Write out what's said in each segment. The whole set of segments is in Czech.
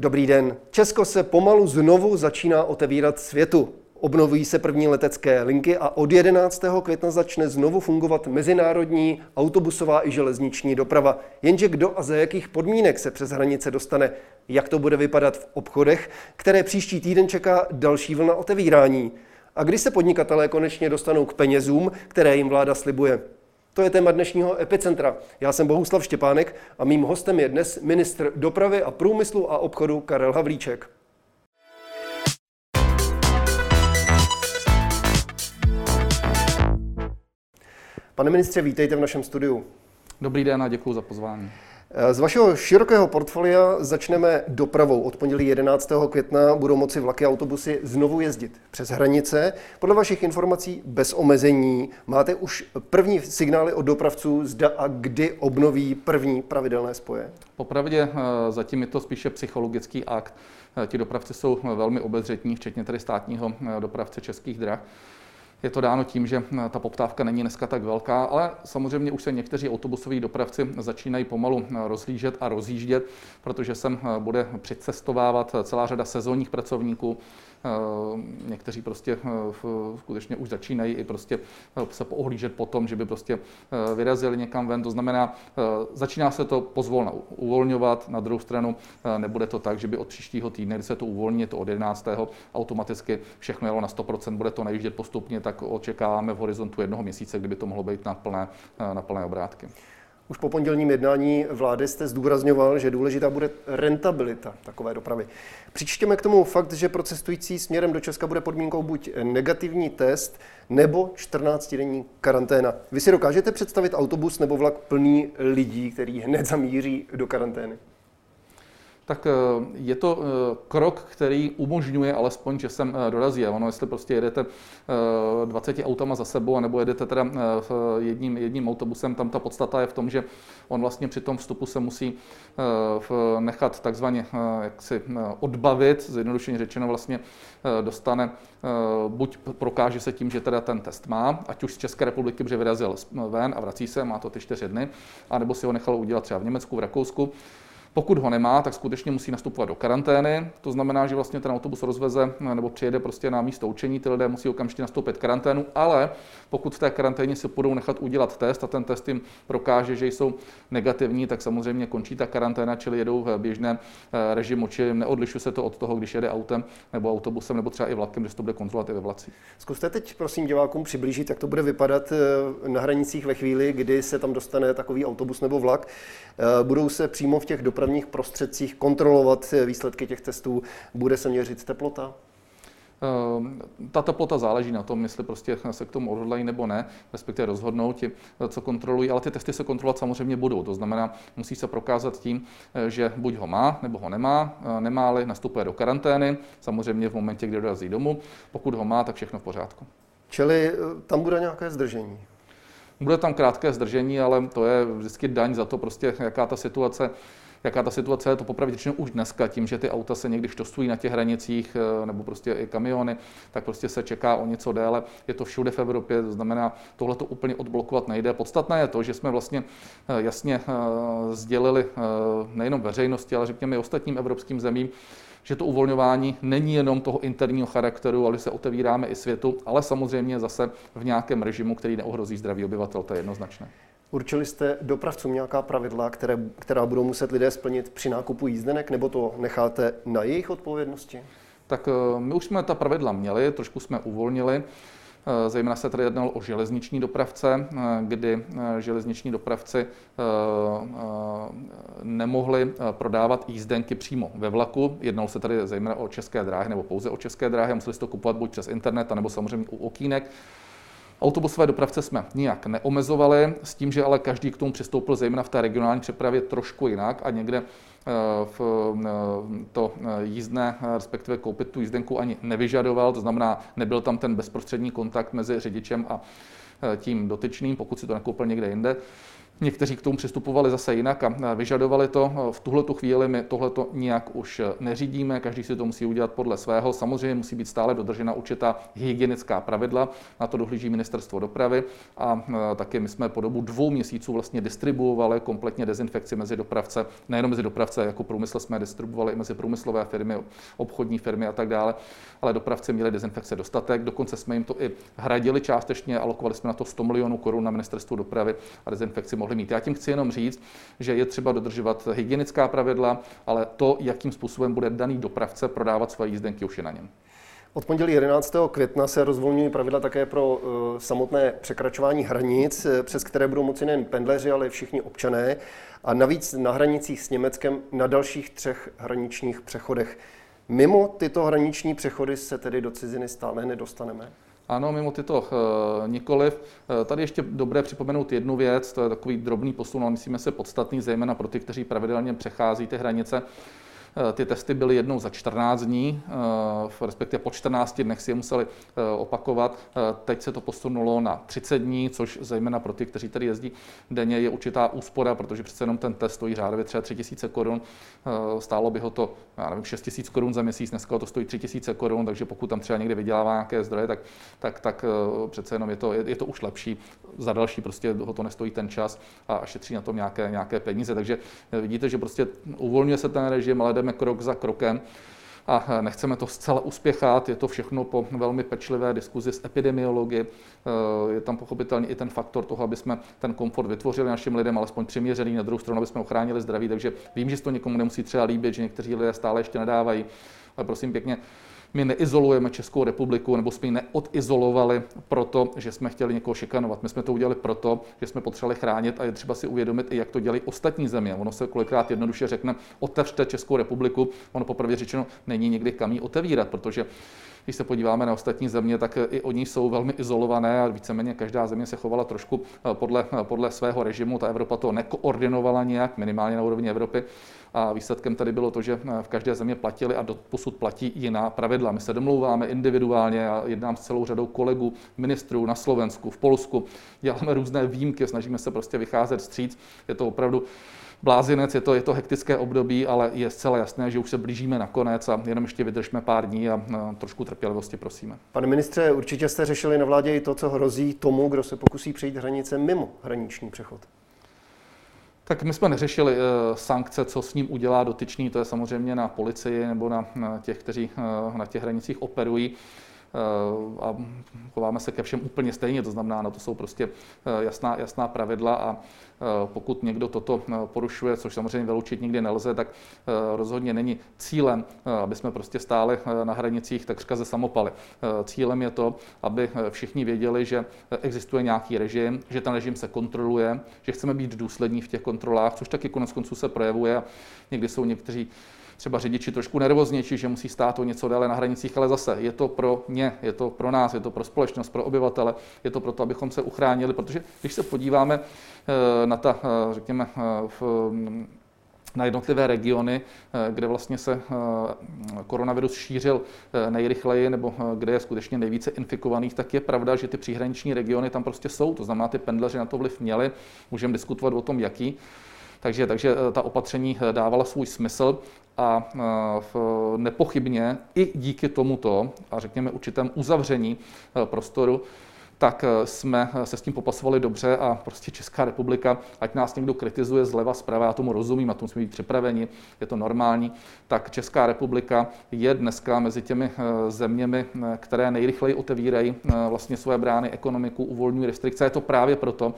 Dobrý den. Česko se pomalu znovu začíná otevírat světu. Obnovují se první letecké linky a od 11. května začne znovu fungovat mezinárodní autobusová i železniční doprava. Jenže kdo a za jakých podmínek se přes hranice dostane? Jak to bude vypadat v obchodech, které příští týden čeká další vlna otevírání? A kdy se podnikatelé konečně dostanou k penězům, které jim vláda slibuje? To je téma dnešního Epicentra. Já jsem Bohuslav Štěpánek a mým hostem je dnes ministr dopravy a průmyslu a obchodu Karel Havlíček. Pane ministře, vítejte v našem studiu. Dobrý den a děkuji za pozvání. Z vašeho širokého portfolia začneme dopravou. Od pondělí 11. května budou moci vlaky a autobusy znovu jezdit přes hranice. Podle vašich informací bez omezení máte už první signály od dopravců, zda a kdy obnoví první pravidelné spoje? Popravdě eh, zatím je to spíše psychologický akt. Eh, ti dopravci jsou velmi obezřetní, včetně tedy státního eh, dopravce českých drah. Je to dáno tím, že ta poptávka není dneska tak velká, ale samozřejmě už se někteří autobusoví dopravci začínají pomalu rozhlížet a rozjíždět, protože sem bude přicestovávat celá řada sezónních pracovníků, někteří prostě eh, skutečně už začínají i prostě eh, se poohlížet po tom, že by prostě vyrazili někam ven. To znamená, začíná se to pozvolna uvolňovat. Na druhou stranu nebude to tak, že by od příštího týdne, kdy se to uvolní, to od 11. automaticky všechno jelo na 100%, bude to najíždět postupně, tak očekáváme v horizontu jednoho měsíce, kdyby to mohlo být na plné, na plné obrátky. Už po pondělním jednání vlády jste zdůrazňoval, že důležitá bude rentabilita takové dopravy. Přičtěme k tomu fakt, že pro cestující směrem do Česka bude podmínkou buď negativní test nebo 14-denní karanténa. Vy si dokážete představit autobus nebo vlak plný lidí, který hned zamíří do karantény? Tak eh, je to eh, krok, který umožňuje alespoň, že sem eh, dorazí. Ono, jestli prostě jedete 20 autama za sebou, nebo jedete teda jedním, jedním autobusem, tam ta podstata je v tom, že on vlastně při tom vstupu se musí nechat takzvaně jaksi odbavit, zjednodušeně řečeno vlastně dostane, buď prokáže se tím, že teda ten test má, ať už z České republiky, protože vyrazil ven a vrací se, má to ty čtyři dny, anebo si ho nechal udělat třeba v Německu, v Rakousku, pokud ho nemá, tak skutečně musí nastupovat do karantény. To znamená, že vlastně ten autobus rozveze nebo přijede prostě na místo učení, ty lidé musí okamžitě nastoupit karanténu, ale pokud v té karanténě se budou nechat udělat test a ten test jim prokáže, že jsou negativní, tak samozřejmě končí ta karanténa, čili jedou v běžném eh, režimu, či neodlišuje se to od toho, když jede autem nebo autobusem nebo třeba i vlakem, se to bude kontrolovat i ve vlacích. Zkuste teď prosím divákům přiblížit, jak to bude vypadat eh, na hranicích ve chvíli, kdy se tam dostane takový autobus nebo vlak. Eh, budou se přímo v těch dopravních prostředcích kontrolovat výsledky těch testů, bude se měřit teplota? Ehm, ta teplota záleží na tom, jestli prostě se k tomu odhodlají nebo ne, respektive rozhodnou ti, co kontrolují, ale ty testy se kontrolovat samozřejmě budou. To znamená, musí se prokázat tím, že buď ho má, nebo ho nemá. Ehm, nemá-li, nastupuje do karantény, samozřejmě v momentě, kdy dorazí domů. Pokud ho má, tak všechno v pořádku. Čili eh, tam bude nějaké zdržení? Bude tam krátké zdržení, ale to je vždycky daň za to, prostě, jaká ta situace jaká ta situace je, to popravdě řečeno už dneska, tím, že ty auta se někdy štostují na těch hranicích, eh, nebo prostě i kamiony, tak prostě se čeká o něco déle. Je to všude v Evropě, to znamená, tohle to úplně odblokovat nejde. Podstatné je to, že jsme vlastně eh, jasně eh, sdělili nejenom veřejnosti, ale řekněme i ostatním evropským zemím, že to uvolňování není jenom toho interního charakteru, ale se otevíráme i světu, ale samozřejmě zase v nějakém režimu, který neohrozí zdraví obyvatel, to je jednoznačné. Určili jste dopravcům nějaká pravidla, které, která budou muset lidé splnit při nákupu jízdenek, nebo to necháte na jejich odpovědnosti? Tak eh, my už jsme ta pravidla měli, trošku jsme uvolnili. Eh, zejména se tady jednalo o železniční dopravce, eh, kdy železniční dopravci nemohli prodávat jízdenky přímo ve vlaku. Jednalo se tady zejména o české dráhy nebo pouze o české dráhy, museli si to kupovat buď přes internet, nebo samozřejmě u okýnek. Autobusové dopravce jsme nijak neomezovali, s tím, že ale každý k tomu přistoupil zejména v té regionální přepravě trošku jinak a někde eh, v eh, to eh, jízdné, respektive koupit tu jízdenku ani nevyžadoval, to znamená, nebyl tam ten bezprostřední kontakt mezi řidičem a tím dotyčným, pokud si to nekoupil někde jinde. Někteří k tomu přistupovali zase jinak a vyžadovali to. V tuhle chvíli my tohle nijak už neřídíme, každý si to musí udělat podle svého. Samozřejmě musí být stále dodržena určitá hygienická pravidla, na to dohlíží ministerstvo dopravy a taky my jsme po dobu dvou měsíců vlastně distribuovali kompletně dezinfekci mezi dopravce, nejenom mezi dopravce, jako průmysl jsme distribuovali i mezi průmyslové firmy, obchodní firmy a tak dále, ale dopravci měli dezinfekce dostatek, dokonce jsme jim to i hradili částečně, alokovali jsme na to 100 milionů korun na ministerstvu dopravy a dezinfekci mohli mít. Já tím chci jenom říct, že je třeba dodržovat hygienická pravidla, ale to, jakým způsobem bude daný dopravce prodávat své jízdenky, už je na něm. Od pondělí 11. května se rozvolňují pravidla také pro uh, samotné překračování hranic, eh, přes které budou moci nejen pendleři, ale i všichni občané. A navíc na hranicích s Německem na dalších třech hraničních přechodech. Mimo tyto hraniční přechody se tedy do ciziny stále nedostaneme. Ano, mimo tyto uh, nikoliv. Uh, tady ještě dobré připomenout jednu věc, to je takový drobný posun, ale myslíme se podstatný, zejména pro ty, kteří pravidelně přechází ty hranice. Eh, ty testy byly jednou za 14 dní, eh, respektive po 14 dnech si je museli eh, opakovat. Teď se to posunulo na 30 dní, což zejména pro ty, kteří tady jezdí denně, je určitá úspora, protože přece jenom ten test stojí řádově třeba 3 000 korun. Stálo by ho to, já nevím, 6 000 korun za měsíc, dneska to stojí 3 000 korun, takže pokud tam třeba někde vydělává nějaké zdroje, tak, tak, tak přece jenom je to, je, je to už lepší. Za další prostě ho to nestojí ten čas a šetří na tom nějaké, nějaké peníze. Takže vidíte, že prostě uvolňuje se ten režim, ale jdeme krok za krokem a nechceme to zcela uspěchat, je to všechno po velmi pečlivé diskuzi s epidemiology. Eh, je tam pochopitelně i ten faktor toho, aby jsme ten komfort vytvořili našim lidem, alespoň přiměřený, na druhou stranu, aby jsme ochránili zdraví. Takže vím, že to někomu nemusí třeba líbit, že někteří lidé stále ještě nedávají, ale prosím pěkně, my neizolujeme Českou republiku, nebo jsme ji neodizolovali proto, že jsme chtěli někoho šikanovat. My jsme to udělali proto, že jsme potřebovali chránit a je třeba si uvědomit i, jak to dělají ostatní země. Ono se kolikrát jednoduše řekne, otevřte Českou republiku. Ono poprvé řečeno není nikdy kam ji otevírat, protože když se podíváme na ostatní země, tak i oni jsou velmi izolované a víceméně každá země se chovala trošku eh, podle, eh, podle svého režimu. Ta Evropa to nekoordinovala nějak, minimálně na úrovni Evropy. A výsledkem tady bylo to, že eh, v každé země platili a posud platí jiná pravidla. My se domlouváme individuálně a jednám s celou řadou kolegů, ministrů na Slovensku, v Polsku. Děláme různé výjimky, snažíme se prostě vycházet stříc. Je to opravdu blázinec, je to, je to hektické období, ale je zcela jasné, že už se blížíme na konec a jenom ještě vydržme pár dní a, a trošku trpělivosti prosíme. Pane ministře, určitě jste řešili na vládě i to, co hrozí tomu, kdo se pokusí přejít hranice mimo hraniční přechod. Tak my jsme neřešili uh, sankce, co s ním udělá dotyčný, to je samozřejmě na policii nebo na, těch, kteří uh, na těch hranicích operují. Eh, a chováme se ke všem úplně stejně, to znamená, na to jsou prostě eh, jasná, jasná pravidla a eh, pokud někdo toto porušuje, což samozřejmě vyloučit nikdy nelze, tak rozhodně není cílem, aby jsme prostě stáli na hranicích takřka ze samopaly. Cílem je to, aby všichni věděli, že existuje nějaký režim, že ten režim se kontroluje, že chceme být důslední v těch kontrolách, což taky konec konců se projevuje někdy jsou někteří třeba řidiči trošku nervoznější, že musí stát o něco déle na hranicích, ale zase je to pro ně, je to pro nás, je to pro společnost, pro obyvatele, je to pro to, abychom se uchránili, protože když se podíváme eh, na ta, eh, řekněme, eh, v, na jednotlivé regiony, kde vlastně se koronavirus šířil nejrychleji nebo kde je skutečně nejvíce infikovaných, tak je pravda, že ty příhraniční regiony tam prostě jsou. To znamená, ty pendleři na to vliv měli. Můžeme diskutovat o tom, jaký. Takže, takže ta opatření dávala svůj smysl a nepochybně i díky tomuto a řekněme určitém uzavření e, prostoru, tak e, jsme se s tím popasovali dobře a prostě Česká republika, ať nás někdo kritizuje zleva, zprava, já tomu rozumím, a tomu jsme být připraveni, je to normální, tak Česká republika je dneska mezi těmi e, zeměmi, které nejrychleji otevírají vlastně své brány ekonomiku, uvolňují restrikce. Je to právě proto,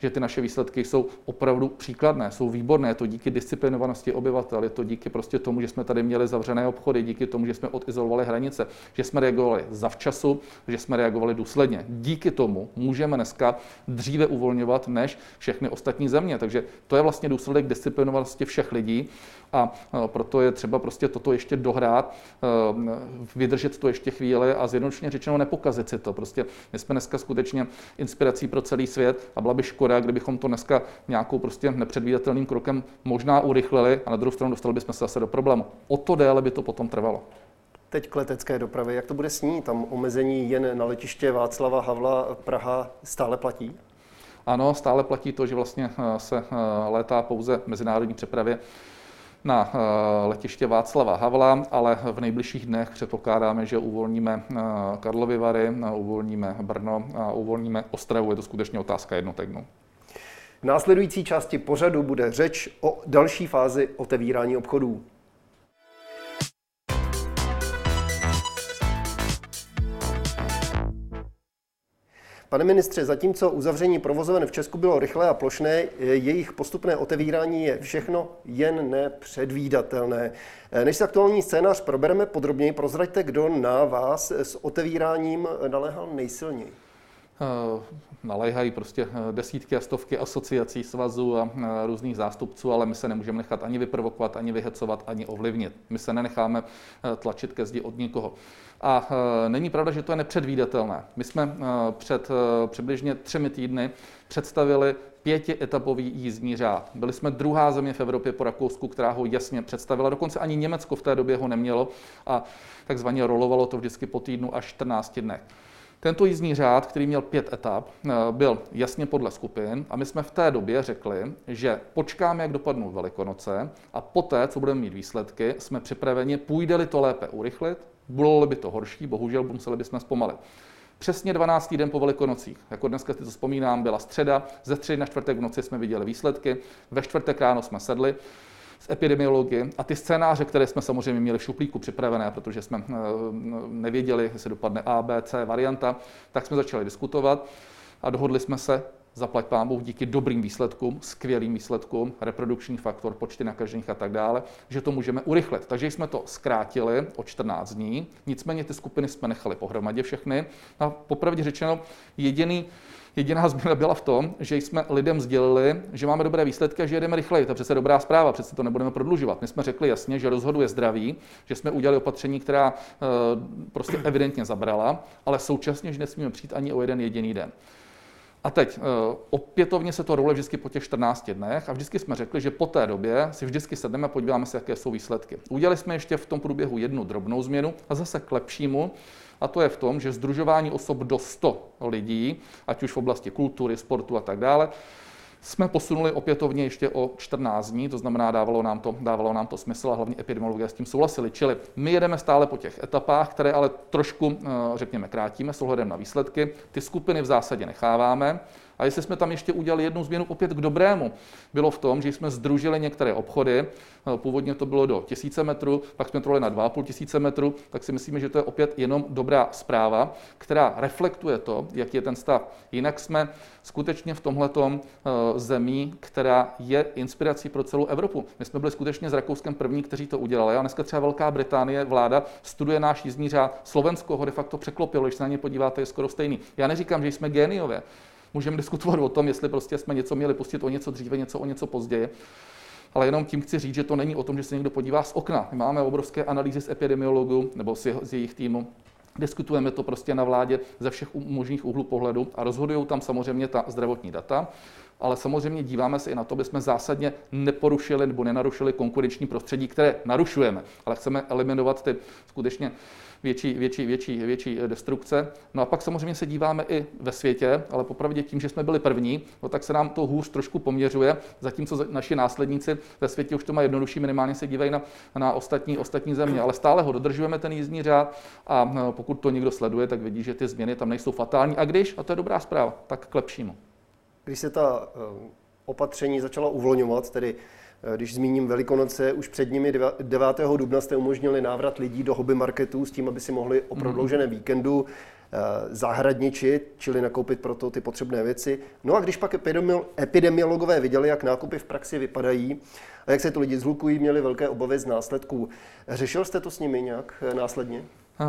že ty naše výsledky jsou opravdu příkladné, jsou výborné. Je to díky disciplinovanosti obyvatel, je to díky prostě tomu, že jsme tady měli zavřené obchody, díky tomu, že jsme odizolovali hranice, že jsme reagovali zavčasu, že jsme reagovali důsledně. Díky tomu můžeme dneska dříve uvolňovat než všechny ostatní země. Takže to je vlastně důsledek disciplinovanosti všech lidí a proto je třeba prostě toto ještě dohrát, vydržet to ještě chvíli a zjednodušeně řečeno nepokazit si to. Prostě my jsme dneska skutečně inspirací pro celý svět a byla by škoda, kdybychom to dneska nějakou prostě nepředvídatelným krokem možná urychlili a na druhou stranu dostali bychom se zase do problému. O to déle by to potom trvalo. Teď k letecké dopravě. Jak to bude s ní? Tam omezení jen na letiště Václava Havla Praha stále platí? Ano, stále platí to, že vlastně se létá pouze mezinárodní přepravě na letiště Václava Havla, ale v nejbližších dnech předpokládáme, že uvolníme Karlovy Vary, uvolníme Brno a uvolníme Ostravu. Je to skutečně otázka jednotek dnů. V následující části pořadu bude řeč o další fázi otevírání obchodů. Pane ministře, zatímco uzavření provozoven v Česku bylo rychlé a plošné, jejich postupné otevírání je všechno jen nepředvídatelné. Než se aktuální scénář probereme podrobněji, prozraďte, kdo na vás s otevíráním naléhal nejsilněji. Eh, naléhají prostě eh, desítky a stovky asociací, svazů a eh, různých zástupců, ale my se nemůžeme nechat ani vyprovokovat, ani vyhecovat, ani ovlivnit. My se nenecháme tlačit ke zdi od nikoho. A není pravda, že to je nepředvídatelné. My jsme před přibližně třemi týdny představili pětietapový jízdní řád. Byli jsme druhá země v Evropě po Rakousku, která ho jasně představila. Dokonce ani Německo v té době ho nemělo a takzvaně rolovalo to vždycky po týdnu až 14 dnech. Tento jízdní řád, který měl pět etap, eh, byl jasně podle skupin a my jsme v té době řekli, že počkáme, jak dopadnou Velikonoce a poté, co budeme mít výsledky, jsme připraveni, půjde-li to lépe urychlit, bylo by to horší, bohužel museli bychom zpomalit. Přesně 12. den po Velikonocích, jako dneska si to vzpomínám, byla středa, ze středy na čtvrtek v noci jsme viděli výsledky, ve čtvrtek ráno jsme sedli, z epidemiologie a ty scénáře, které jsme samozřejmě měli v šuplíku připravené, protože jsme eh, nevěděli, jestli dopadne A, B, C varianta, tak jsme začali diskutovat a dohodli jsme se, zaplať pámu díky dobrým výsledkům, skvělým výsledkům, reprodukční faktor, počty nakažených a tak dále, že to můžeme urychlit. Takže jsme to zkrátili o 14 dní, nicméně ty skupiny jsme nechali pohromadě všechny. A popravdě řečeno, jediný Jediná změna byla v tom, že jsme lidem sdělili, že máme dobré výsledky a že jedeme rychleji. To je přece dobrá zpráva, přece to nebudeme prodlužovat. My jsme řekli jasně, že rozhoduje zdraví, že jsme udělali opatření, která e, prostě evidentně zabrala, ale současně, že nesmíme přijít ani o jeden jediný den. A teď e, opětovně se to role vždycky po těch 14 dnech a vždycky jsme řekli, že po té době si vždycky sedneme a podíváme se, jaké jsou výsledky. Udělali jsme ještě v tom průběhu jednu drobnou změnu a zase k lepšímu a to je v tom, že združování osob do 100 lidí, ať už v oblasti kultury, sportu a tak dále, jsme posunuli opětovně ještě o 14 dní, to znamená, dávalo nám to, dávalo nám to smysl a hlavně epidemiologové s tím souhlasili. Čili my jedeme stále po těch etapách, které ale trošku, eh, řekněme, krátíme s ohledem na výsledky. Ty skupiny v zásadě necháváme. A jestli jsme tam ještě udělali jednu změnu opět k dobrému, bylo v tom, že jsme združili některé obchody, eh, původně to bylo do tisíce metrů, pak jsme to na 2,5 tisíce metrů, tak si myslíme, že to je opět jenom dobrá zpráva, která reflektuje to, jaký je ten stav. Jinak jsme skutečně v tomhletom eh, zemí, která je inspirací pro celou Evropu. My jsme byli skutečně s Rakouskem první, kteří to udělali. A dneska třeba Velká Británie, vláda, studuje náš jízdní řád. Slovensko ho de facto překlopilo, když se na ně podíváte, je skoro stejný. Já neříkám, že jsme géniové. Můžeme diskutovat o tom, jestli prostě jsme něco měli pustit o něco dříve, něco o něco později. Ale jenom tím chci říct, že to není o tom, že se někdo podívá z okna. My máme obrovské analýzy z epidemiologů nebo z, z jejich týmu. Diskutujeme to prostě na vládě ze všech možných úhlů pohledu a rozhodují tam samozřejmě ta zdravotní data ale samozřejmě díváme se i na to, aby jsme zásadně neporušili nebo nenarušili konkurenční prostředí, které narušujeme, ale chceme eliminovat ty skutečně větší, větší, větší, větší destrukce. No a pak samozřejmě se díváme i ve světě, ale popravdě tím, že jsme byli první, no tak se nám to hůř trošku poměřuje, zatímco naši následníci ve světě už to mají jednodušší, minimálně se dívají na, na ostatní, ostatní země, ale stále ho dodržujeme, ten jízdní řád a no, pokud to někdo sleduje, tak vidí, že ty změny tam nejsou fatální a když, a to je dobrá zpráva, tak k lepšímu. Když se ta eh, opatření začala uvolňovat, tedy eh, když zmíním Velikonoce, už před nimi 9. dubna jste umožnili návrat lidí do hobby marketů s tím, aby si mohli o prodlouženém mhm. víkendu eh, zahradničit, čili nakoupit pro to ty potřebné věci. No a když pak epidemiologové viděli, jak nákupy v praxi vypadají a jak se to lidi zhlukují, měli velké obavy z následků. Řešil jste to s nimi nějak následně?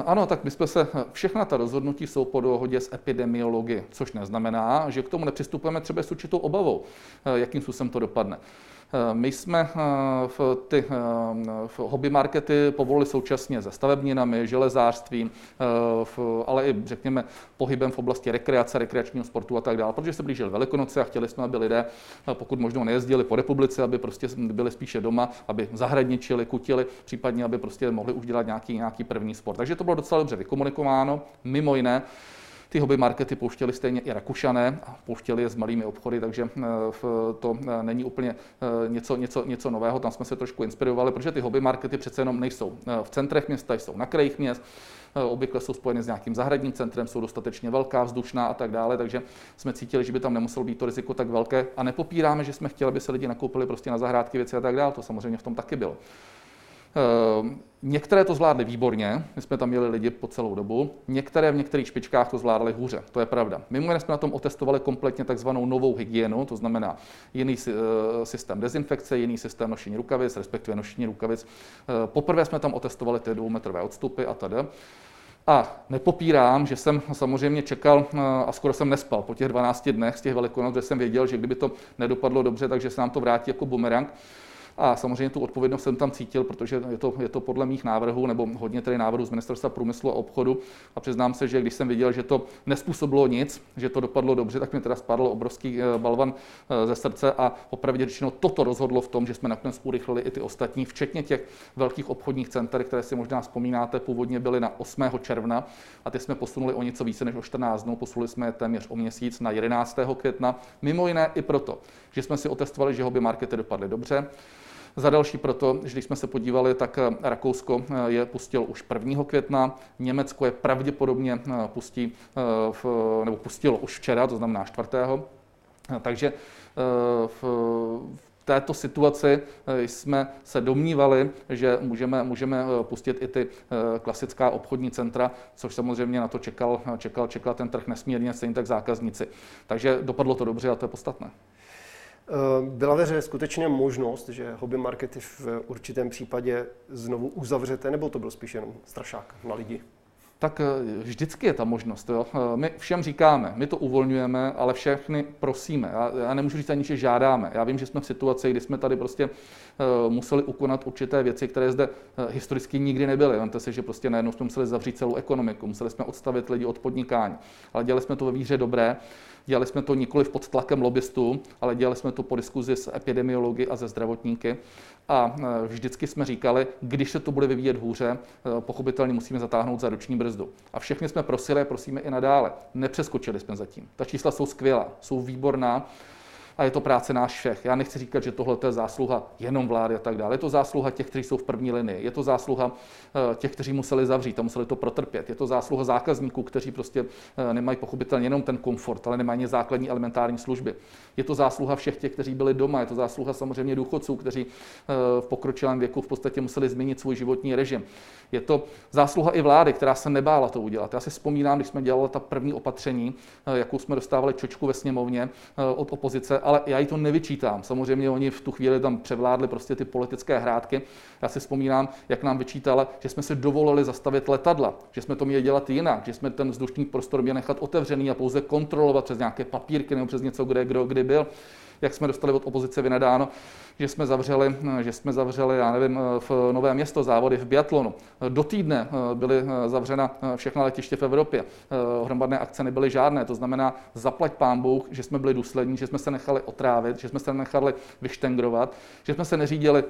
Ano, tak my jsme se, všechna ta rozhodnutí jsou po dohodě s epidemiology, což neznamená, že k tomu nepřistupujeme třeba s určitou obavou, jakým způsobem to dopadne. Eh, my jsme eh, v ty eh, v hobby markety povolili současně se stavebninami, železářstvím, ale i řekněme pohybem v oblasti rekreace, rekreačního sportu a tak dále, protože se blížily Velikonoce a chtěli jsme, aby lidé pokud možno nejezdili po republice, aby prostě byli spíše doma, aby zahradničili, kutili, případně aby prostě mohli už dělat nějaký, nějaký první sport. Takže to bylo docela dobře vykomunikováno, mimo jiné Ty hobby markety pouštěli stejně i Rakušané pouštěli je s malými obchody, takže to není úplně něco, něco, něco nového. Tam jsme se trošku inspirovali, protože ty hobby markety přece jenom nejsou v centrech města, jsou na krajích měst Eh, obvykle jsou spojeny s nějakým zahradním centrem, jsou dostatečně velká, vzdušná a tak dále, takže jsme cítili, že by tam nemuselo být to riziko tak velké a nepopíráme, že jsme chtěli, aby se lidi nakoupili prostě na zahrádky věci a tak dále, to samozřejmě v tom taky bylo. Eh, některé to zvládly výborně, my jsme tam měli lidi po celou dobu, některé v některých špičkách to zvládly hůře, to je pravda. Mimo jiné jsme na tom otestovali kompletně takzvanou novou hygienu, to znamená jiný eh, systém dezinfekce, jiný systém nošení rukavic, respektive nošení rukavic. Poprvé jsme tam otestovali ty dvoumetrové odstupy a tady. A nepopírám, že jsem samozřejmě čekal eh, a skoro jsem nespal po těch 12 dnech z těch velikonoc, že jsem věděl, že kdyby to nedopadlo dobře, takže se nám to vrátí jako bumerang. A samozřejmě tu odpovědnost jsem tam cítil, protože je to, je to podle mých návrhů, nebo hodně tedy návrhů z Ministerstva průmyslu a obchodu. A přiznám se, že když jsem viděl, že to nespůsobilo nic, že to dopadlo dobře, tak mi teda spadl obrovský eh, balvan eh, ze srdce a opravdu řečeno toto rozhodlo v tom, že jsme nakonec urychlili i ty ostatní, včetně těch velkých obchodních center, které si možná vzpomínáte, původně byly na 8. června a ty jsme posunuli o něco více než o 14 dnů, posunuli jsme je téměř o měsíc na 11. května, mimo jiné i proto, že jsme si otestovali, že hobby markety dopadly dobře, za další proto, že když jsme se podívali, tak eh, Rakousko eh, je pustil už 1. května, Německo je pravděpodobně eh, pustí, nebo pustilo už včera, to znamená 4. Takže v, v této situaci jsme se domnívali, že můžeme, můžeme pustit i ty klasická obchodní centra, což samozřejmě na to čekal, čekal, čekal ten trh nesmírně, stejně tak zákazníci. Takže dopadlo to dobře a to je podstatné. Eh, byla ve skutečně možnost, že hobby markety v určitém případě znovu uzavřete, nebo to byl spíš jenom strašák na lidi? Tak eh, vždycky je ta možnost. Jo. Eh, my všem říkáme, my to uvolňujeme, ale všechny prosíme. Já, já nemůžu říct ani, že žádáme. Já vím, že jsme v situaci, kdy jsme tady prostě museli ukonat určité věci, které zde historicky nikdy nebyly. Vemte si, že prostě najednou jsme museli zavřít celou ekonomiku, museli jsme odstavit lidi od podnikání, ale dělali jsme to ve víře dobré Dělali jsme to nikoli pod tlakem lobbystů, ale dělali jsme to po diskuzi s epidemiology a ze zdravotníky. A e, vždycky jsme říkali, když se to bude vyvíjet hůře, e, pochopitelně musíme zatáhnout za roční brzdu. A všechny jsme prosili a prosíme i nadále. Nepřeskočili jsme zatím. Ta čísla jsou skvělá, jsou výborná a je to práce náš všech. Já nechci říkat, že tohle je zásluha jenom vlády a tak dále. Je to zásluha těch, kteří jsou v první linii. Je to zásluha eh, těch, kteří museli zavřít a museli to protrpět. Je to zásluha zákazníků, kteří prostě eh, nemají pochopitelně jenom ten komfort, ale nemají základní elementární služby. Je to zásluha všech těch, kteří byli doma. Je to zásluha samozřejmě důchodců, kteří eh, v pokročilém věku v podstatě museli změnit svůj životní režim. Je to zásluha i vlády, která se nebála to udělat. Já si vzpomínám, když jsme dělali ta první opatření, jakou jsme dostávali čočku ve sněmovně od opozice, ale já jí to nevyčítám. Samozřejmě oni v tu chvíli tam převládli prostě ty politické hrádky. Já si vzpomínám, jak nám vyčítala, že jsme si dovolili zastavit letadla, že jsme to měli dělat jinak, že jsme ten vzdušný prostor měli nechat otevřený a pouze kontrolovat přes nějaké papírky nebo přes něco, kde kdo kdy byl jak jsme dostali od opozice vynadáno, že jsme zavřeli, že jsme zavřeli, já nevím, v Nové město závody v biatlonu. Do týdne eh, byly eh, zavřena eh, všechna letiště v Evropě. Hromadné akce nebyly žádné, to znamená zaplať pán Bůh, že jsme byli důslední, že jsme se nechali otrávit, že jsme se nechali vyštengrovat, že jsme se neřídili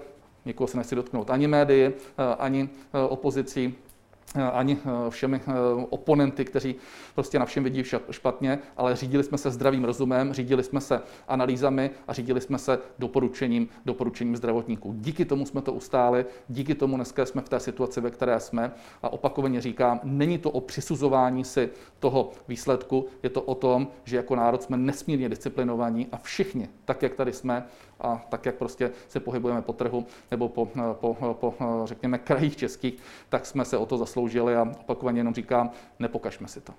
Nikoho se nechci dotknout ani médii, ani opozicí, Eh, ani eh, všemi eh, oponenty, kteří prostě na všem vidí špatně, ale řídili jsme se zdravým rozumem, řídili jsme se analýzami a řídili jsme se doporučením, doporučením zdravotníků. Díky tomu jsme to ustáli, díky tomu dneska jsme v té situaci, ve které jsme a opakovaně říkám, není to o přisuzování si toho výsledku, je to o tom, že jako národ jsme nesmírně disciplinovaní a všichni, tak jak tady jsme, a tak, jak prostě se pohybujeme po trhu nebo po, po, po řekněme, krajích českých, tak jsme se o to zasloužili a opakovaně jenom říkám, nepokažme si to.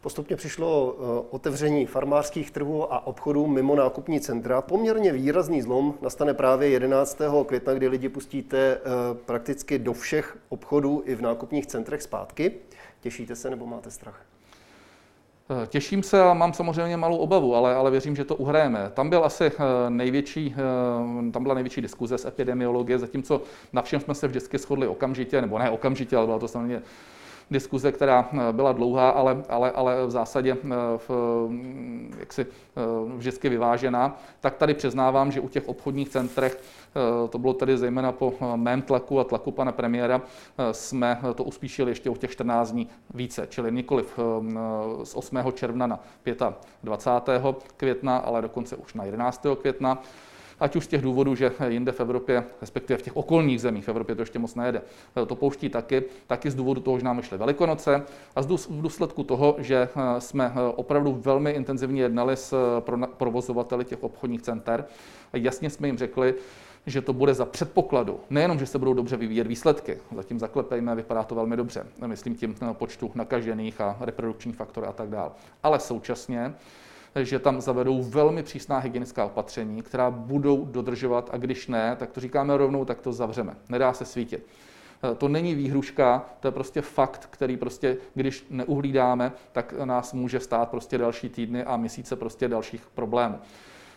Postupně přišlo eh, otevření farmářských trhů a obchodů mimo nákupní centra. Poměrně výrazný zlom nastane právě 11. května, kdy lidi pustíte eh, prakticky do všech obchodů i v nákupních centrech zpátky. Těšíte se nebo máte strach? Eh, těším se a mám samozřejmě malou obavu, ale, ale věřím, že to uhrajeme. Tam byl asi eh, největší, eh, tam byla největší diskuze z epidemiologie, zatímco na všem jsme se vždycky shodli okamžitě, nebo ne okamžitě, ale byla to samozřejmě diskuze, která byla dlouhá, ale, ale, ale v zásadě v, mm, jaksi vždycky vyvážená, tak tady přiznávám, že u těch obchodních centrech to bylo tedy zejména po mém tlaku a tlaku pana premiéra, jsme to uspíšili ještě o těch 14 dní více, čili nikoliv z 8. června na 25. května, ale dokonce už na 11. května ať už z těch důvodů, že jinde v Evropě, respektive v těch okolních zemích, v Evropě to ještě moc nejede, to pouští taky, taky z důvodu toho, že nám šly Velikonoce a v důsledku toho, že jsme opravdu velmi intenzivně jednali s provozovateli těch obchodních center. Jasně jsme jim řekli, že to bude za předpokladu, nejenom, že se budou dobře vyvíjet výsledky, zatím zaklepejme, vypadá to velmi dobře, myslím tím počtu nakažených a reprodukční faktor a tak dále, ale současně, že tam zavedou velmi přísná hygienická opatření, která budou dodržovat a když ne, tak to říkáme rovnou, tak to zavřeme. Nedá se svítit. To není výhruška, to je prostě fakt, který prostě, když neuhlídáme, tak nás může stát prostě další týdny a měsíce prostě dalších problémů.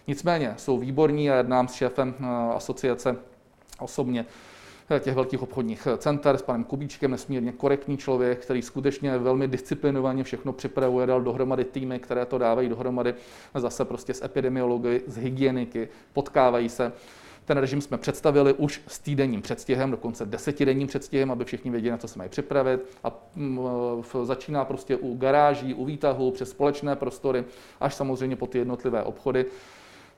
Nicméně jsou výborní a jednám s šéfem eh, asociace osobně eh, těch velkých obchodních center s panem Kubíčkem, nesmírně korektní člověk, který skutečně velmi disciplinovaně všechno připravuje, dal dohromady týmy, které to dávají dohromady zase prostě z epidemiology, z hygieniky, potkávají se. Ten režim jsme představili už s týdenním předstihem, dokonce desetidenním předstihem, aby všichni věděli, na co se mají připravit. A mm, začíná prostě u garáží, u výtahu, přes společné prostory, až samozřejmě po ty jednotlivé obchody.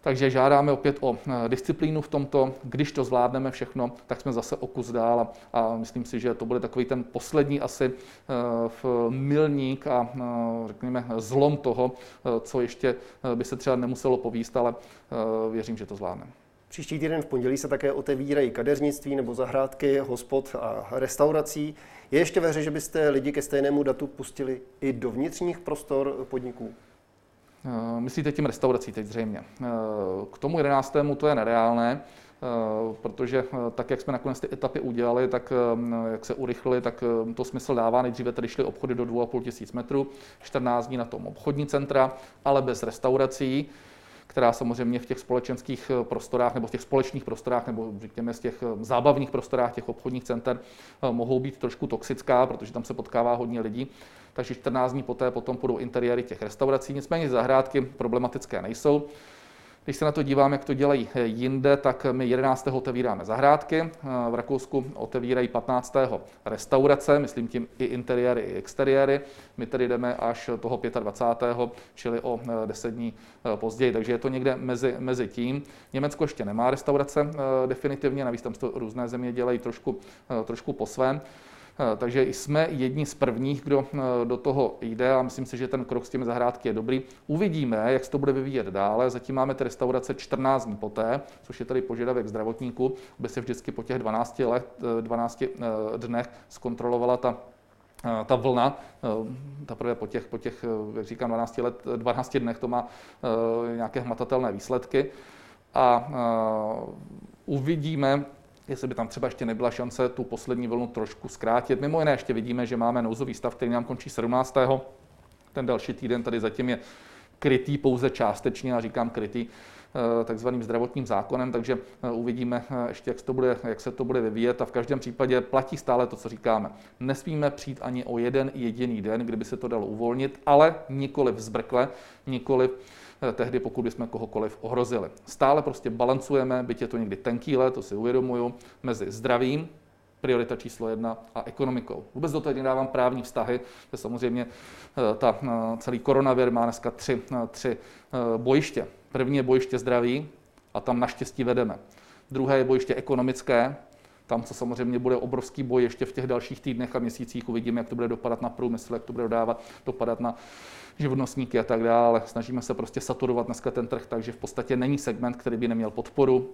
Takže žádáme opět o eh, disciplínu v tomto. Když to zvládneme všechno, tak jsme zase o kus dál a, myslím si, že to bude takový ten poslední asi eh, milník a eh, řekněme zlom toho, co ještě by se třeba nemuselo povíst, ale věřím, že to zvládneme. Příští týden v pondělí se také otevírají kadeřnictví nebo zahrádky, hospod a restaurací. Je ještě ve hře, že byste lidi ke stejnému datu pustili i do vnitřních prostor podniků? Eh, myslíte tím restaurací teď zřejmě. Eh, k tomu 11. to je nereálné, eh, protože tak, jak jsme nakonec ty etapy udělali, tak jak se urychlili, tak to smysl dává. Nejdříve tady šly obchody do 2,5 tisíc metrů, 14 dní na tom obchodní centra, ale bez restaurací která samozřejmě v těch společenských prostorách nebo v těch společných prostorách nebo řekněme z těch zábavních prostorách těch obchodních center mohou být trošku toxická, protože tam se potkává hodně lidí takže 14 dní poté potom půjdou interiéry těch restaurací. Nicméně zahrádky problematické nejsou. Když se na to dívám, jak to dělají jinde, tak my 11. otevíráme zahrádky, v Rakousku otevírají 15. restaurace, myslím tím i interiéry, i exteriéry. My tedy jdeme až toho 25. čili o 10 dní později, takže je to někde mezi, mezi tím. Německo ještě nemá restaurace eh, definitivně, navíc tam to různé země dělají trošku, eh, trošku po svém. Eh, takže jsme jedni z prvních, kdo eh, do toho jde a myslím si, že ten krok s těmi zahrádky je dobrý. Uvidíme, jak se to bude vyvíjet dále. Zatím máme ty restaurace 14 dní poté, což je tady požadavek zdravotníků, aby se vždycky po těch 12, let, 12 eh, dnech zkontrolovala ta ta vlna, teprve po těch, po těch, jak říkám, 12, let, 12 dnech to má nějaké hmatatelné výsledky a uvidíme, jestli by tam třeba ještě nebyla šance tu poslední vlnu trošku zkrátit. Mimo jiné ještě vidíme, že máme nouzový stav, který nám končí 17. Ten další týden tady zatím je krytý pouze částečně, a říkám krytý eh, takzvaným zdravotním zákonem, takže eh, uvidíme eh, ještě, jak se, to bude, jak se to bude vyvíjet a v každém případě platí stále to, co říkáme. Nesmíme přijít ani o jeden jediný den, kdyby se to dalo uvolnit, ale nikoli vzbrkle, nikoli tehdy, pokud bychom kohokoliv ohrozili. Stále prostě balancujeme, byť je to někdy tenký let, to si uvědomuju, mezi zdravím, priorita číslo jedna a ekonomikou. Vůbec do toho nedávám právní vztahy, že samozřejmě eh, ta, eh, celý koronavir má dneska tři, tři bojiště. První je bojiště zdraví a tam naštěstí vedeme. Druhé je bojiště ekonomické, tam, co samozřejmě bude obrovský boj ještě v těch dalších týdnech a měsících, uvidíme, jak to bude dopadat na průmysl, jak to bude dodávat, dopadat na živnostníky a tak dále. Snažíme se prostě saturovat dneska ten trh, takže v podstatě není segment, který by neměl podporu.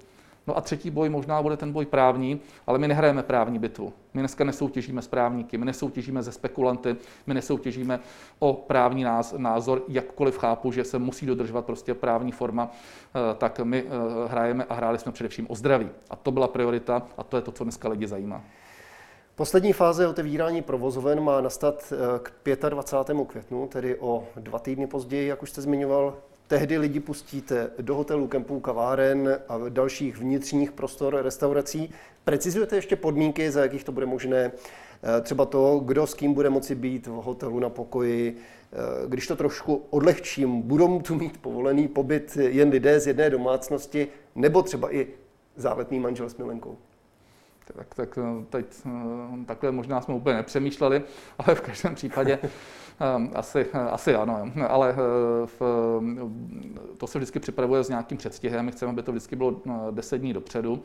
No a třetí boj možná bude ten boj právní, ale my nehrajeme právní bitvu. My dneska nesoutěžíme s právníky, my nesoutěžíme ze spekulanty, my nesoutěžíme o právní názor, jakkoliv chápu, že se musí dodržovat prostě právní forma, eh, tak my eh, hrajeme a hráli jsme především o zdraví. A to byla priorita a to je to, co dneska lidi zajímá. Poslední fáze otevírání provozoven má nastat eh, k 25. květnu, tedy o dva týdny později, jak už jste zmiňoval. Tehdy lidi pustíte do hotelů, kempů, kaváren a dalších vnitřních prostor restaurací. Precizujete ještě podmínky, za jakých to bude možné? Eh, třeba to, kdo s kým bude moci být v hotelu na pokoji, eh, když to trošku odlehčím, budou tu mít povolený pobyt jen lidé z jedné domácnosti, nebo třeba i záletný manžel s milenkou? Tak, tak eh, teď takhle možná jsme úplně nepřemýšleli, ale v každém případě asi, asi ano, ale v, to se vždycky připravuje s nějakým předstihem. My chceme, aby to vždycky bylo 10 dní dopředu.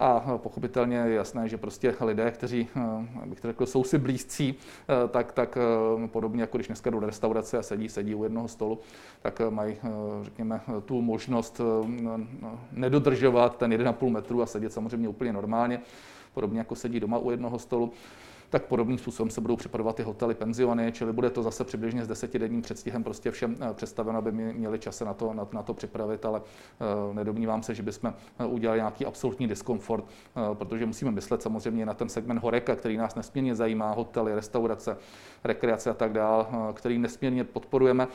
A pochopitelně je jasné, že prostě lidé, kteří, eh, bych řekl, jsou si blízcí, eh, tak, tak eh, podobně jako když dneska do restaurace a sedí, sedí u jednoho stolu, tak mají, řekněme, tu možnost nedodržovat ten 1,5 metru a sedět samozřejmě úplně normálně, podobně jako sedí doma u jednoho stolu tak podobným způsobem se budou připravovat i hotely, penziony, čili bude to zase přibližně s desetidenním předstihem prostě všem eh, představeno, aby měli čase na to, na, na to připravit, ale uh, nedomnívám se, že bychom eh, udělali nějaký absolutní diskomfort, protože musíme myslet samozřejmě na ten segment horeka, který nás nesmírně zajímá, hotely, restaurace, rekreace a tak dále, který nesmírně podporujeme.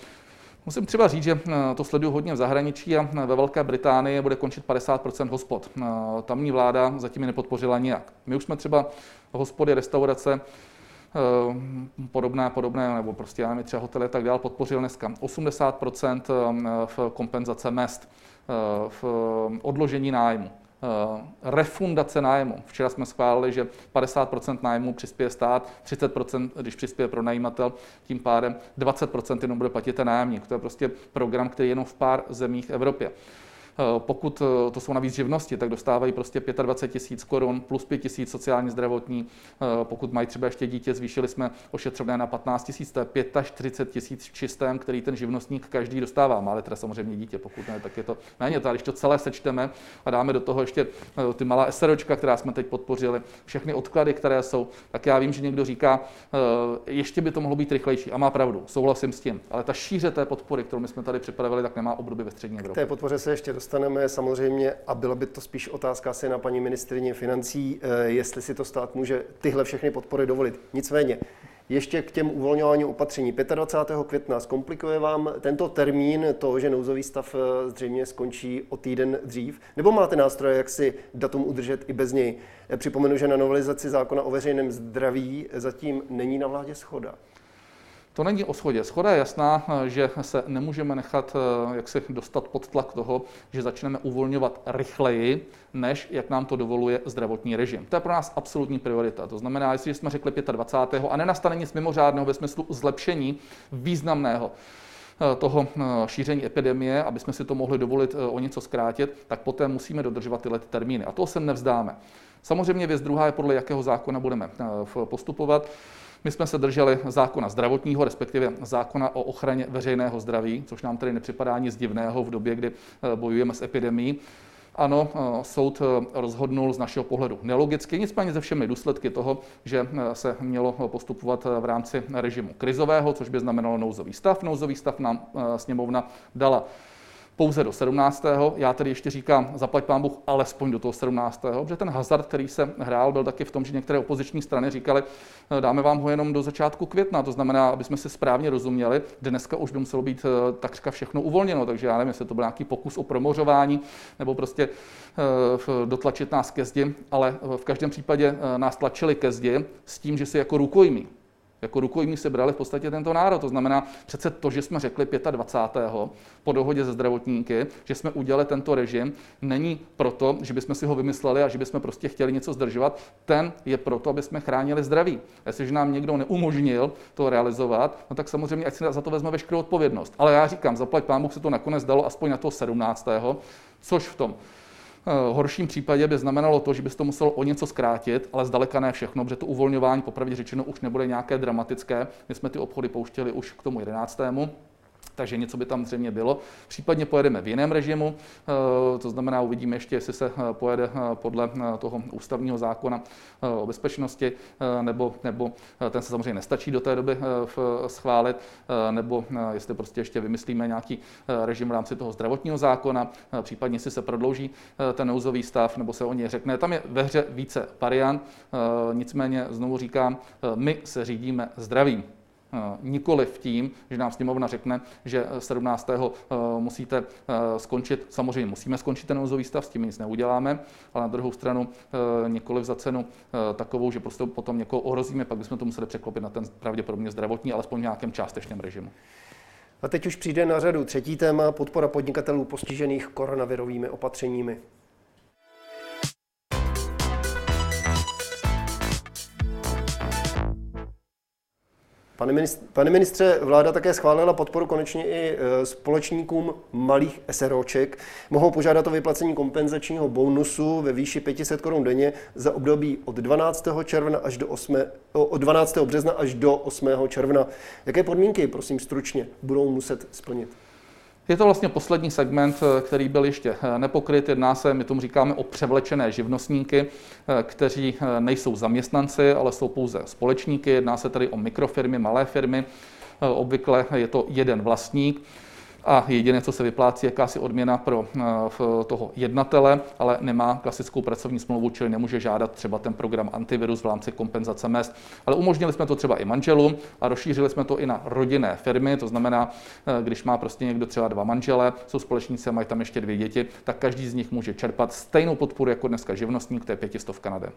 Musím třeba říct, že to sleduju hodně v zahraničí a ve Velké Británii bude končit 50% hospod. Tamní vláda zatím je nepodpořila nijak. My už jsme třeba hospody, restaurace, eh, podobné, podobné, nebo prostě já nevím, třeba hotely a tak dále, podpořil dneska 80% eh, v kompenzace mest, eh, v odložení nájmu, refundace nájmu. Včera jsme schválili, že 50% nájmu přispěje stát, 30% když přispěje pro najímatel, tím pádem 20% jenom bude platit ten nájemník. To je prostě program, který je jenom v pár zemích v Evropě. Eh, pokud eh, to jsou navíc živnosti, tak dostávají prostě 25 tisíc korun plus 5 tisíc sociálně zdravotní. Eh, pokud mají třeba ještě dítě, zvýšili jsme ošetřovné na 15 tisíc, to je 45 tisíc čistém, který ten živnostník každý dostává. Má teda samozřejmě dítě, pokud ne, tak je to méně. To, když to celé sečteme a dáme do toho ještě ty malá SROčka, která jsme teď podpořili, všechny odklady, které jsou, tak já vím, že někdo říká, ještě by to mohlo být rychlejší a má pravdu, souhlasím s tím, ale ta šíře té podpory, kterou my jsme tady připravili, tak nemá obdoby ve střední Evropě. Té podpoře se ještě dostaneme samozřejmě a byla by to spíš otázka asi na paní ministrině financí, eh, jestli si to stát může tyhle všechny podpory dovolit. Nicméně, ještě k těm uvolňování opatření. 25. května zkomplikuje vám tento termín to, že nouzový stav eh, zřejmě skončí o týden dřív? Nebo máte nástroje, jak si datum udržet i bez něj? Eh, připomenu, že na novelizaci zákona o veřejném zdraví zatím není na vládě schoda. To není o schodě. Schoda je jasná, že se nemůžeme nechat eh, jak se dostat pod tlak toho, že začneme uvolňovat rychleji, než jak nám to dovoluje zdravotní režim. To je pro nás absolutní priorita. To znamená, jestli jsme řekli 25. a nenastane nic mimořádného ve smyslu zlepšení významného eh, toho eh, šíření epidemie, aby jsme si to mohli dovolit o něco zkrátit, tak poté musíme dodržovat tyhle termíny. A toho se nevzdáme. Samozřejmě věc druhá je, podle jakého zákona budeme postupovat. My jsme se drželi zákona zdravotního, respektive zákona o ochraně veřejného zdraví, což nám tedy nepřipadá nic divného v době, kdy eh, bojujeme s epidemí. Ano, eh, soud eh, rozhodnul z našeho pohledu nelogicky, nicméně ze všemi důsledky toho, že se mělo postupovat v rámci režimu krizového, což by znamenalo nouzový stav. Nouzový stav nám sněmovna dala pouze do 17. Já tedy ještě říkám, zaplať pán Bůh alespoň do toho 17. protože ten hazard, který se hrál, byl taky v tom, že některé opoziční strany říkali, eh, dáme vám ho jenom do začátku května, to znamená, aby jsme si správně rozuměli, dneska už by muselo být eh, takřka všechno uvolněno, takže já nevím, jestli to byl nějaký pokus o promořování nebo prostě eh, dotlačit nás ke zdi, ale v každém případě nás tlačili ke zdi s tím, že si jako rukojmí jako rukojmí se brali v podstatě tento národ. To znamená přece to, že jsme řekli 25. po dohodě se zdravotníky, že jsme udělali tento režim, není proto, že bychom si ho vymysleli a že bychom prostě chtěli něco zdržovat. Ten je proto, aby jsme chránili zdraví. Jestliže nám někdo neumožnil to realizovat, no tak samozřejmě, ať si za to vezme veškerou odpovědnost. Ale já říkám, zaplať Bůh se to nakonec dalo aspoň na to 17. což v tom horším případě by znamenalo to, že by se to muselo o něco zkrátit, ale zdaleka ne všechno, protože to uvolňování, popravdě řečeno, už nebude nějaké dramatické. My jsme ty obchody pouštěli už k tomu 11 takže něco by tam zřejmě bylo. Případně pojedeme v jiném režimu, eh, to znamená, uvidíme ještě, jestli se eh, pojede eh, podle toho ústavního zákona o bezpečnosti, nebo, nebo ten se samozřejmě nestačí do té doby schválit, nebo jestli prostě ještě vymyslíme nějaký režim v rámci toho zdravotního zákona, případně jestli se prodlouží ten nouzový stav, nebo se o něj řekne. Tam je ve hře více variant, nicméně znovu říkám, my se řídíme zdravím. Nikoli v tím, že nám sněmovna řekne, že 17. musíte skončit. Samozřejmě musíme skončit ten nouzový stav, s tím nic neuděláme, ale na druhou stranu nikoli za cenu takovou, že prostě potom někoho ohrozíme, pak bychom to museli překlopit na ten pravděpodobně zdravotní, alespoň v nějakém částečném režimu. A teď už přijde na řadu třetí téma podpora podnikatelů postižených koronavirovými opatřeními. Pane, ministře, pane ministře, vláda také schválila podporu konečně i e, společníkům malých SROček. Mohou požádat o vyplacení kompenzačního bonusu ve výši 500 korun denně za období od 12. června až do 8. od 12. března až do 8. června. Jaké podmínky, prosím stručně, budou muset splnit? Je to vlastně poslední segment, eh, který byl ještě eh, nepokryt. Jedná se, my tomu říkáme, o převlečené živnostníky, eh, kteří nejsou zaměstnanci, ale jsou pouze společníky. Jedná se tedy o mikrofirmy, malé firmy. Obvykle je to jeden vlastník a jediné, co se vyplácí, jakási odměna pro eh, toho jednatele, ale nemá klasickou pracovní smlouvu, čili nemůže žádat třeba ten program antivirus v rámci kompenzace mest. Ale umožnili jsme to třeba i manželům a rozšířili jsme to i na rodinné firmy, to znamená, eh, když má prostě někdo třeba dva manžele, jsou společníci a mají tam ještě dvě děti, tak každý z nich může čerpat stejnou podporu jako dneska živnostník, to je pětistovka Kanade.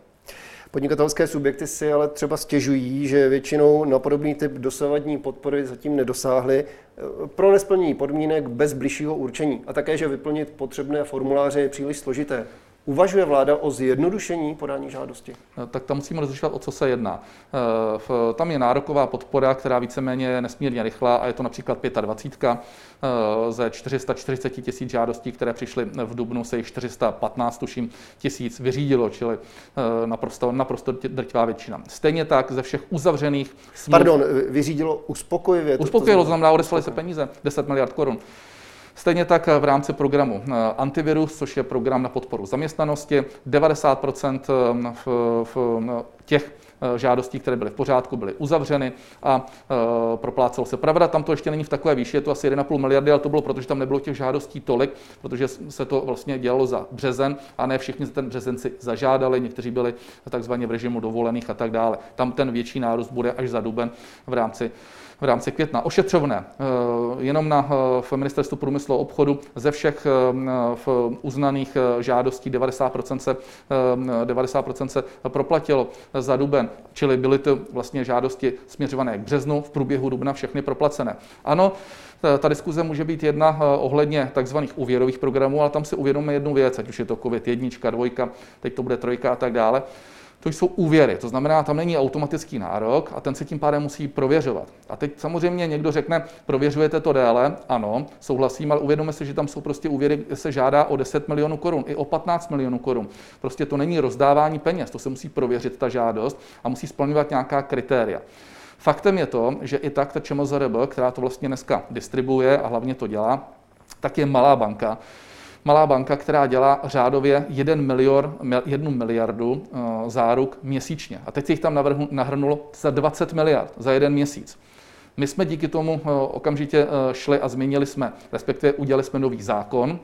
Podnikatelské subjekty si ale třeba stěžují, že většinou na podobný typ dosavadní podpory zatím nedosáhly eh, pro nesplnění podmínek bez bližšího určení a také, že vyplnit potřebné formuláře je příliš složité. Uvažuje vláda o zjednodušení podání žádosti? Eh, tak tam musíme rozlišovat, o co se jedná. Eh, tam je nároková podpora, která víceméně je nesmírně rychlá a je to například 25. Eh, ze 440 tisíc žádostí, které přišly v Dubnu, se jich 415 tuším tisíc vyřídilo, čili naprosto, naprosto drtivá většina. Stejně tak ze všech uzavřených smluv... Pardon, vyřídilo uspokojivě? Uspokojilo, to znamená, odeslali se peníze, 10 miliard korun. Stejně tak v rámci programu eh, Antivirus, což je program na podporu zaměstnanosti, 90 eh, v, v těch eh, žádostí, které byly v pořádku, byly uzavřeny a e, proplácelo se. Pravda, tam to ještě není v takové výši, je to asi 1,5 miliardy, ale to bylo proto, že tam nebylo těch žádostí tolik, protože se to vlastně dělalo za březen a ne všichni ten březen si zažádali, někteří byli takzvaně v režimu dovolených a tak dále. Tam ten větší nárůst bude až za duben v rámci v rámci května. Ošetřovné eh, jenom na eh, v ministerstvu průmyslu a obchodu ze všech eh, v uznaných žádostí 90% se, 90% se proplatilo za duben, čili byly to vlastně žádosti směřované k březnu, v průběhu dubna všechny proplacené. Ano, ta diskuze může být jedna ohledně takzvaných úvěrových programů, ale tam si uvědomíme jednu věc, ať už je to COVID jednička, dvojka, teď to bude trojka a tak dále to jsou úvěry, to znamená, tam není automatický nárok a ten se tím pádem musí prověřovat. A teď samozřejmě někdo řekne, prověřujete to déle, ano, souhlasím, ale uvědomme si, že tam jsou prostě úvěry, kde se žádá o 10 milionů korun, i o 15 milionů korun. Prostě to není rozdávání peněz, to se musí prověřit ta žádost a musí splňovat nějaká kritéria. Faktem je to, že i tak ta ČMZRB, která to vlastně dneska distribuje a hlavně to dělá, tak je malá banka, malá banka, která dělá řádově 1 milior, 1 miliardu eh, záruk měsíčně. A teď se jich tam nahrnulo za 20 miliard za jeden měsíc. My jsme díky tomu eh, okamžitě eh, šli a změnili jsme, respektive udělali jsme nový zákon,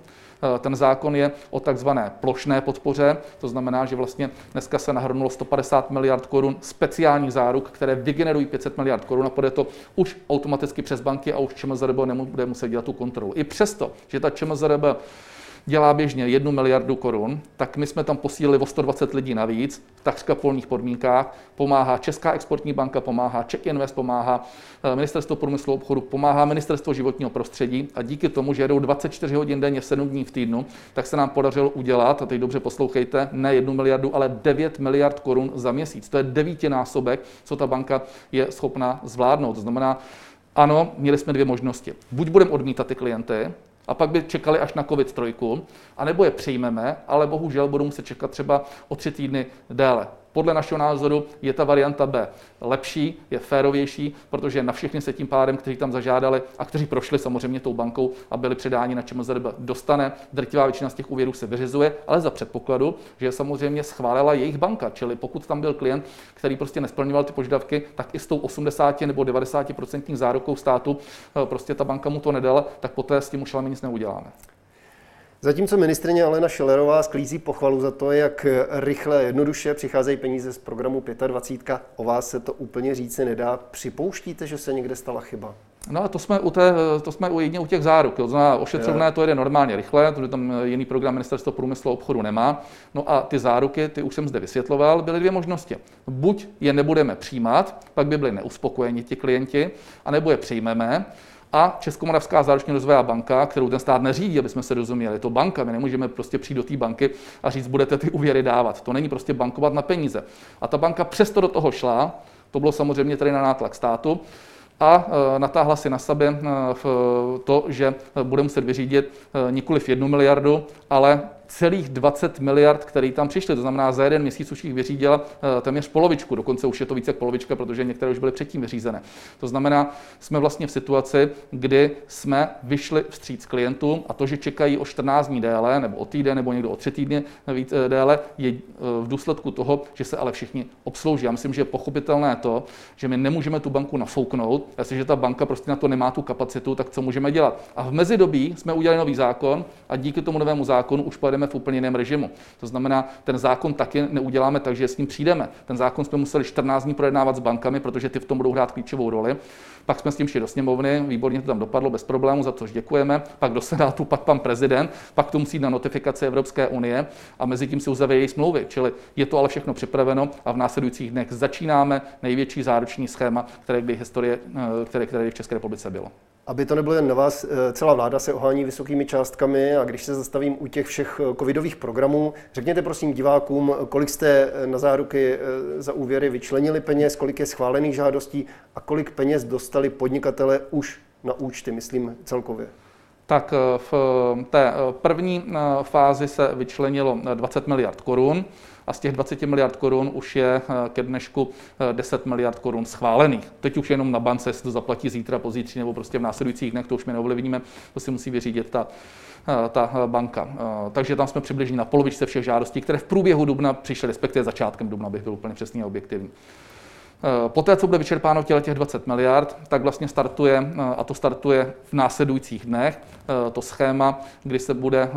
ten zákon je o takzvané plošné podpoře, to znamená, že vlastně dneska se nahrnulo 150 miliard korun speciálních záruk, které vygenerují 500 miliard korun a půjde to už automaticky přes banky a už ČMZRB nebude muset dělat tu kontrolu. I přesto, že ta ČMZRB dělá běžně 1 miliardu korun, tak my jsme tam posílili o 120 lidí navíc v takřka polních podmínkách. Pomáhá Česká exportní banka, pomáhá Czech Invest, pomáhá eh, Ministerstvo průmyslu a obchodu, pomáhá Ministerstvo životního prostředí a díky tomu, že jedou 24 hodin denně, 7 dní v týdnu, tak se nám podařilo udělat, a teď dobře poslouchejte, ne 1 miliardu, ale 9 miliard korun za měsíc. To je devítinásobek, co ta banka je schopná zvládnout. To znamená, ano, měli jsme dvě možnosti. Buď budeme odmítat ty klienty, a pak by čekali až na COVID-3, anebo je přijmeme, ale bohužel budou muset čekat třeba o tři týdny déle. Podle našeho názoru je ta varianta B lepší, je férovější, protože na všechny se tím pádem, kteří tam zažádali a kteří prošli samozřejmě tou bankou a byli předáni na ČMZRB, dostane. Drtivá většina z těch úvěrů se vyřizuje, ale za předpokladu, že samozřejmě schválila jejich banka. Čili pokud tam byl klient, který prostě nesplňoval ty požadavky, tak i s tou 80 nebo 90% zárukou státu eh, prostě ta banka mu to nedala, tak poté s tím už ale nic neuděláme. Zatímco ministrině Alena Šelerová sklízí pochvalu za to, jak rychle a jednoduše přicházejí peníze z programu 25, o vás se to úplně říci nedá. Připouštíte, že se někde stala chyba? No a to jsme u, té, to jsme u jedně u těch záruk. To znamená, ošetřovné to jede normálně rychle, protože tam jiný program ministerstvo průmyslu a obchodu nemá. No a ty záruky, ty už jsem zde vysvětloval, byly dvě možnosti. Buď je nebudeme přijímat, pak by byli neuspokojeni ti klienti, anebo je přijmeme a Českomoravská záruční rozvojová banka, kterou ten stát neřídí, aby jsme se rozuměli, je to banka, my nemůžeme prostě přijít do té banky a říct, budete ty úvěry dávat. To není prostě bankovat na peníze. A ta banka přesto do toho šla, to bylo samozřejmě tady na nátlak státu, a e, natáhla si na sebe e, to, že bude muset vyřídit e, nikoli v jednu miliardu, ale celých 20 miliard, které tam přišly. To znamená, za jeden měsíc už jich vyřídila eh, téměř polovičku, dokonce už je to více jak polovička, protože některé už byly předtím vyřízené. To znamená, jsme vlastně v situaci, kdy jsme vyšli vstříc klientům a to, že čekají o 14 dní déle, nebo o týden, nebo někdo o tři týdny víc eh, déle, je eh, v důsledku toho, že se ale všichni obslouží. Já myslím, že je pochopitelné to, že my nemůžeme tu banku nafouknout, jestliže ta banka prostě na to nemá tu kapacitu, tak co můžeme dělat? A v mezidobí jsme udělali nový zákon a díky tomu novému zákonu už pojedeme v úplně jiném režimu. To znamená, ten zákon taky neuděláme tak, že s ním přijdeme. Ten zákon jsme museli 14 dní projednávat s bankami, protože ty v tom budou hrát klíčovou roli. Pak jsme s tím šli do sněmovny, výborně to tam dopadlo bez problému, za což děkujeme. Pak do Senátu, pak pan prezident, pak to musí na notifikaci Evropské unie a mezi tím se uzavějí smlouvy. Čili je to ale všechno připraveno a v následujících dnech začínáme největší záruční schéma, které kdy historie, eh, které, které v České republice bylo. Aby to nebylo jen na vás, eh, celá vláda se ohání vysokými částkami a když se zastavím u těch všech eh, covidových programů, řekněte prosím divákům, kolik jste na záruky za úvěry vyčlenili peněz, kolik je schválených žádostí a kolik peněz dostali podnikatele už na účty, myslím celkově. Tak v té první fázi se vyčlenilo 20 miliard korun a z těch 20 miliard korun už je eh, ke dnešku 10 eh, miliard korun schválených. Teď už jenom na bance, jestli to zaplatí zítra, pozítří nebo prostě v následujících dnech, to už my neovlivníme, to si musí vyřídit ta, eh, ta banka. Takže tam jsme přibližně na polovičce všech žádostí, které v průběhu dubna přišly, respektive začátkem dubna, bych byl úplně přesný a objektivní. Eh, poté, co bude vyčerpáno těle těch 20 miliard, tak vlastně startuje, eh, a to startuje v následujících dnech, eh, to schéma, kdy se bude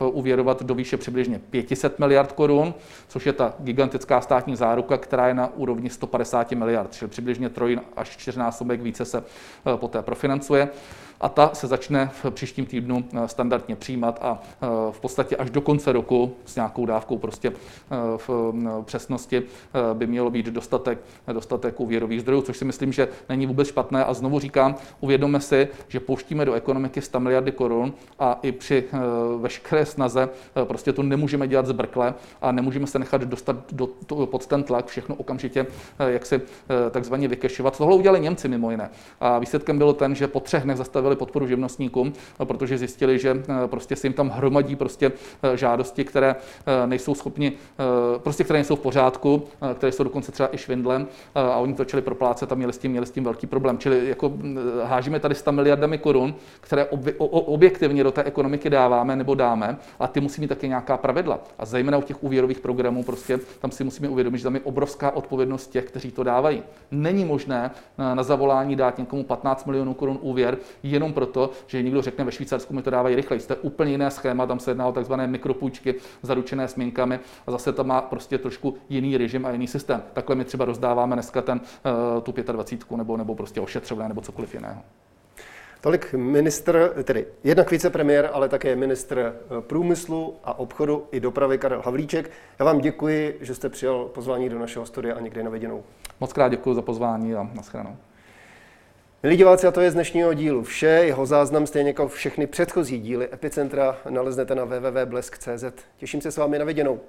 uvěrovat do výše přibližně 500 miliard korun, což je ta gigantická státní záruka, která je na úrovni 150 miliard, čili přibližně troj až čtyřnásobek více se poté profinancuje a ta se začne v příštím týdnu eh, standardně přijímat a eh, v podstatě až do konce roku s nějakou dávkou prostě eh, v přesnosti by mělo být dostatek, dostatek úvěrových zdrojů, což si myslím, že není vůbec špatné. A znovu říkám, uvědomme si, že pouštíme do ekonomiky 100 miliardy korun a i při veškeré snaze prostě to nemůžeme dělat zbrkle a nemůžeme se nechat dostat do, pod ten tlak, všechno okamžitě jak si takzvaně vykešovat. Tohle udělali Němci mimo jiné. A výsledkem bylo ten, že po třech dnech zastavili dali podporu živnostníkům, protože zjistili, že eh, prostě se jim tam hromadí prostě eh, žádosti, které eh, nejsou schopni, prostě které nejsou v pořádku, které jsou dokonce třeba i švindlem a oni to začali proplácet a měli s tím, měli s tím velký problém. Čili jako hážíme tady 100 miliardami korun, které objektivně do té ekonomiky dáváme nebo dáme, a ty musí mít také nějaká pravidla. A zejména u těch úvěrových programů prostě tam si musíme uvědomit, že tam je obrovská odpovědnost těch, kteří to dávají. Není možné na zavolání dát někomu 15 milionů korun úvěr jenom proto, že někdo řekne, ve Švýcarsku mi to dávají rychleji. Jste úplně jiné schéma, tam se jedná o takzvané mikropůjčky zaručené směnkami a zase tam má prostě trošku jiný režim a jiný systém. Takhle my třeba rozdáváme dneska ten, uh, tu 25 nebo, nebo prostě ošetřovné nebo cokoliv jiného. Tolik ministr, tedy jednak vicepremiér, ale také ministr eh, průmyslu a obchodu i dopravy Karel Havlíček. Já vám děkuji, že jste přijal pozvání do našeho studia a někdy na viděnou. Moc krát děkuji za pozvání a nashledanou. Milí diváci, a to je z dnešního dílu vše. Jeho záznam stejně jako všechny předchozí díly Epicentra naleznete na www.blesk.cz. Těším se s vámi na viděnou.